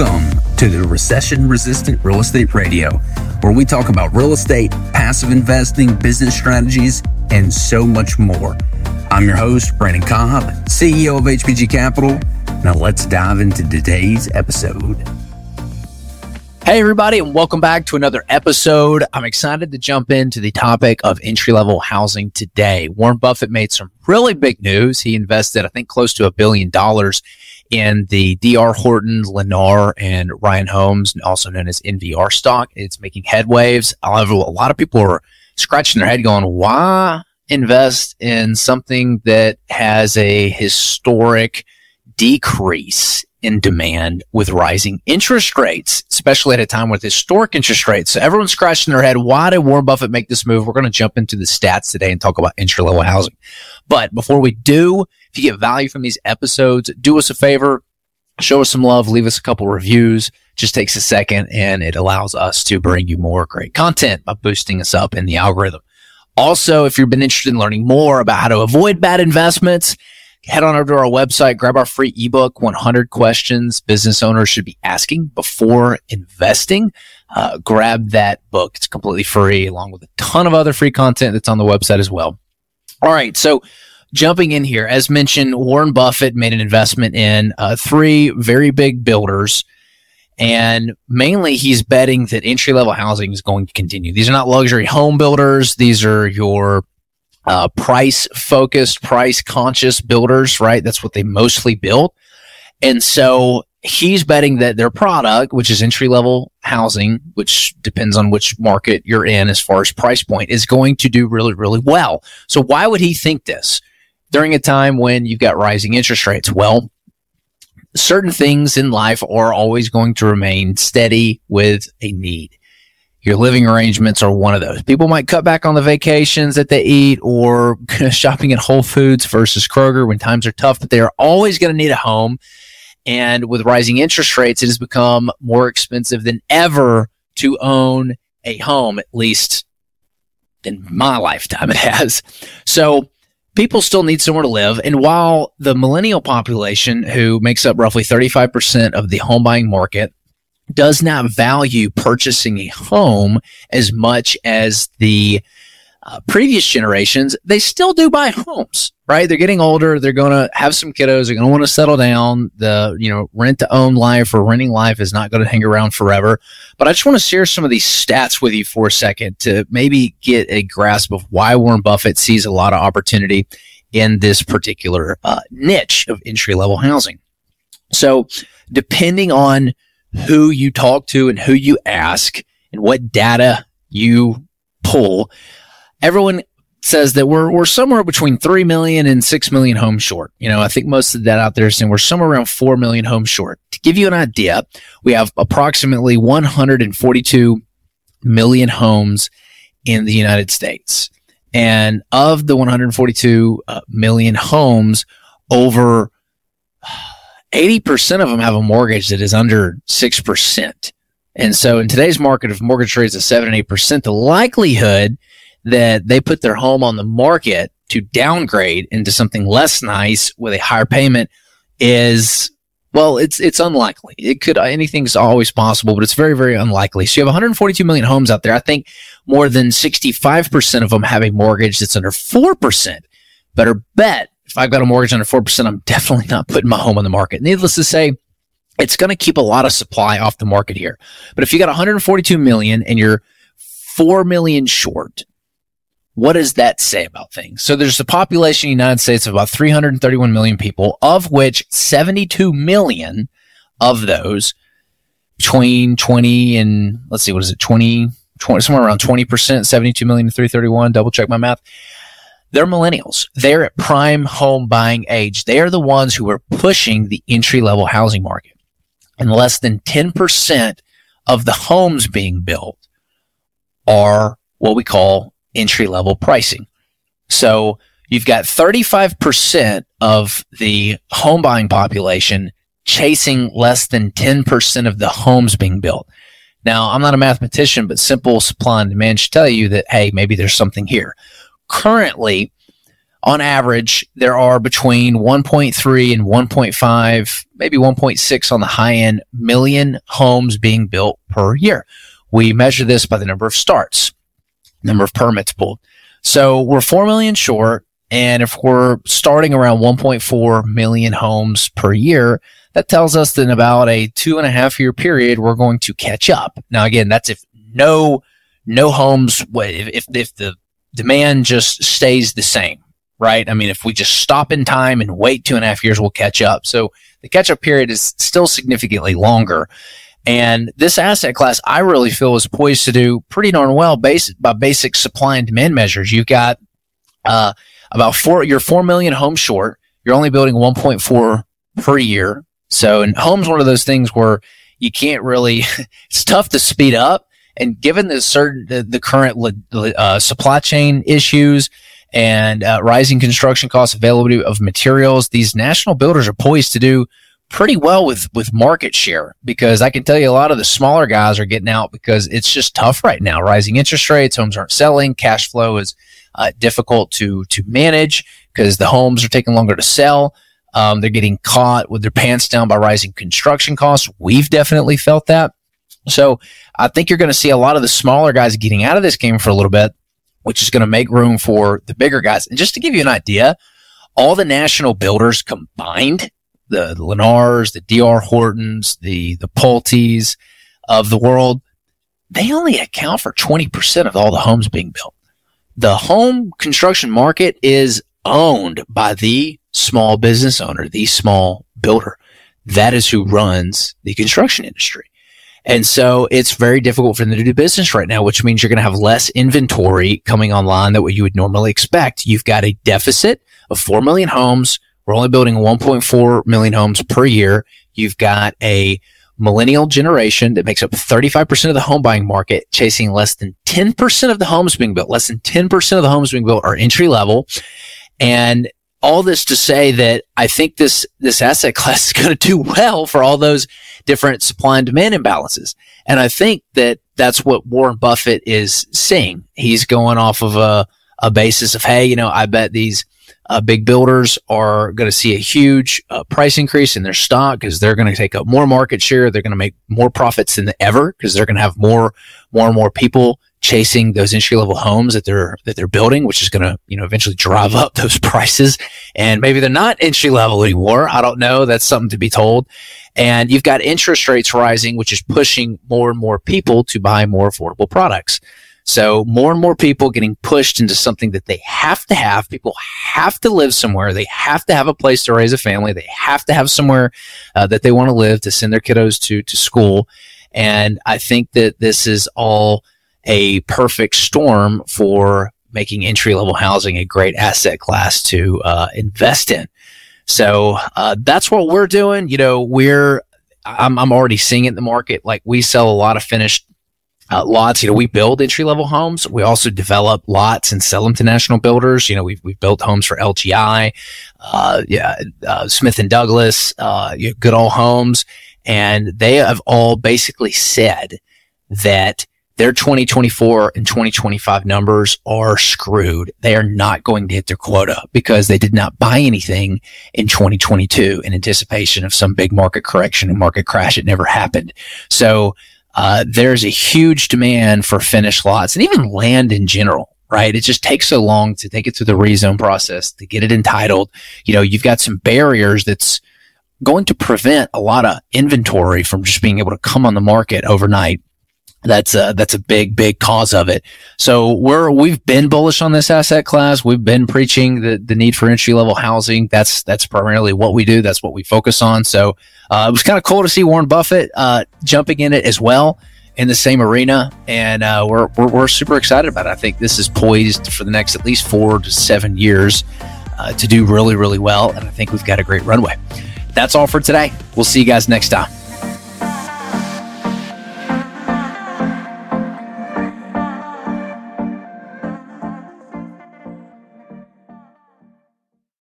Welcome to the Recession Resistant Real Estate Radio, where we talk about real estate, passive investing, business strategies, and so much more. I'm your host, Brandon Cobb, CEO of HBG Capital. Now let's dive into today's episode. Hey, everybody, and welcome back to another episode. I'm excited to jump into the topic of entry level housing today. Warren Buffett made some really big news. He invested, I think, close to a billion dollars in the DR Horton, Lennar, and Ryan Homes, also known as NVR stock. It's making headwaves. However, a lot of people are scratching their head going, why invest in something that has a historic decrease in demand with rising interest rates, especially at a time with historic interest rates. So everyone's scratching their head. Why did Warren Buffett make this move? We're going to jump into the stats today and talk about entry level housing. But before we do, if you get value from these episodes, do us a favor, show us some love, leave us a couple reviews. Just takes a second and it allows us to bring you more great content by boosting us up in the algorithm. Also, if you've been interested in learning more about how to avoid bad investments, head on over to our website, grab our free ebook, 100 questions business owners should be asking before investing. Uh, grab that book. It's completely free along with a ton of other free content that's on the website as well. All right. So jumping in here, as mentioned, Warren Buffett made an investment in uh, three very big builders. And mainly he's betting that entry level housing is going to continue. These are not luxury home builders. These are your uh, price focused, price conscious builders, right? That's what they mostly build. And so he's betting that their product, which is entry level housing, which depends on which market you're in as far as price point, is going to do really, really well. So why would he think this during a time when you've got rising interest rates? Well, certain things in life are always going to remain steady with a need. Your living arrangements are one of those. People might cut back on the vacations that they eat or shopping at Whole Foods versus Kroger when times are tough, but they are always going to need a home. And with rising interest rates, it has become more expensive than ever to own a home, at least in my lifetime it has. So people still need somewhere to live. And while the millennial population, who makes up roughly 35% of the home buying market, does not value purchasing a home as much as the uh, previous generations, they still do buy homes, right? They're getting older. They're going to have some kiddos. They're going to want to settle down. The, you know, rent to own life or renting life is not going to hang around forever. But I just want to share some of these stats with you for a second to maybe get a grasp of why Warren Buffett sees a lot of opportunity in this particular uh, niche of entry level housing. So depending on who you talk to and who you ask and what data you pull, everyone says that we're we're somewhere between 3 million and 6 million homes short. You know, I think most of that out there is saying we're somewhere around 4 million homes short. To give you an idea, we have approximately 142 million homes in the United States. And of the 142 uh, homes, over 80% of them have a mortgage that is under 6%. And so in today's market, if mortgage rates are 7 and 8%, the likelihood that they put their home on the market to downgrade into something less nice with a higher payment is well, it's it's unlikely. It could anything's always possible, but it's very very unlikely. So you have 142 million homes out there. I think more than 65% of them have a mortgage that's under 4%. Better bet if I've got a mortgage under 4%, I'm definitely not putting my home on the market. Needless to say, it's going to keep a lot of supply off the market here. But if you got 142 million and you're 4 million short, what does that say about things? So there's a population in the United States of about 331 million people, of which 72 million of those between 20 and let's see, what is it? 20, 20 somewhere around 20%, 72 million to 331. Double check my math. They're millennials. They're at prime home buying age. They are the ones who are pushing the entry level housing market. And less than 10% of the homes being built are what we call entry level pricing. So you've got 35% of the home buying population chasing less than 10% of the homes being built. Now, I'm not a mathematician, but simple supply and demand should tell you that, hey, maybe there's something here. Currently, on average, there are between 1.3 and 1.5, maybe 1.6 on the high end million homes being built per year. We measure this by the number of starts, number of permits pulled. So we're 4 million short. And if we're starting around 1.4 million homes per year, that tells us that in about a two and a half year period, we're going to catch up. Now, again, that's if no, no homes, if, if, if the demand just stays the same, right? I mean, if we just stop in time and wait two and a half years, we'll catch up. So the catch up period is still significantly longer. And this asset class, I really feel is poised to do pretty darn well based by basic supply and demand measures. You've got, uh, about four, you're 4 million homes short. You're only building 1.4 per year. So, and home's one of those things where you can't really, it's tough to speed up. And given the certain, the, the current uh, supply chain issues and uh, rising construction costs, availability of materials, these national builders are poised to do pretty well with with market share because I can tell you a lot of the smaller guys are getting out because it's just tough right now. Rising interest rates, homes aren't selling, cash flow is uh, difficult to to manage because the homes are taking longer to sell. Um, they're getting caught with their pants down by rising construction costs. We've definitely felt that. So I think you're going to see a lot of the smaller guys getting out of this game for a little bit, which is going to make room for the bigger guys. And just to give you an idea, all the national builders combined the Lennars, the DR Hortons, the, the Pulte's of the world, they only account for 20% of all the homes being built. The home construction market is owned by the small business owner, the small builder. That is who runs the construction industry. And so it's very difficult for them to do business right now, which means you're going to have less inventory coming online than what you would normally expect. You've got a deficit of 4 million homes we're only building 1.4 million homes per year. You've got a millennial generation that makes up 35% of the home buying market, chasing less than 10% of the homes being built. Less than 10% of the homes being built are entry level. And all this to say that I think this, this asset class is going to do well for all those different supply and demand imbalances. And I think that that's what Warren Buffett is seeing. He's going off of a, a basis of, Hey, you know, I bet these uh, big builders are going to see a huge uh, price increase in their stock because they're going to take up more market share. They're going to make more profits than ever because they're going to have more, more and more people chasing those entry level homes that they're that they're building, which is going to you know eventually drive up those prices. And maybe they're not entry level anymore. I don't know. That's something to be told. And you've got interest rates rising, which is pushing more and more people to buy more affordable products. So more and more people getting pushed into something that they have to have. People have to live somewhere. They have to have a place to raise a family. They have to have somewhere uh, that they want to live to send their kiddos to to school. And I think that this is all a perfect storm for making entry level housing a great asset class to uh, invest in. So uh, that's what we're doing. You know, we're I'm, I'm already seeing it in the market. Like we sell a lot of finished uh, lots. You know, we build entry level homes. We also develop lots and sell them to national builders. You know, we've, we've built homes for LGI, uh, yeah, uh, Smith and Douglas, uh, you know, Goodall Homes. And they have all basically said that their 2024 and 2025 numbers are screwed. They are not going to hit their quota because they did not buy anything in 2022 in anticipation of some big market correction and market crash. It never happened. So uh, there's a huge demand for finished lots and even land in general, right? It just takes so long to take it through the rezone process to get it entitled. You know, you've got some barriers that's going to prevent a lot of inventory from just being able to come on the market overnight that's a, that's a big, big cause of it. So we're, we've been bullish on this asset class. We've been preaching the, the need for entry level housing. That's, that's primarily what we do. That's what we focus on. So, uh, it was kind of cool to see Warren Buffett, uh, jumping in it as well in the same arena. And, uh, we're, we're, we're super excited about it. I think this is poised for the next at least four to seven years, uh, to do really, really well. And I think we've got a great runway. That's all for today. We'll see you guys next time.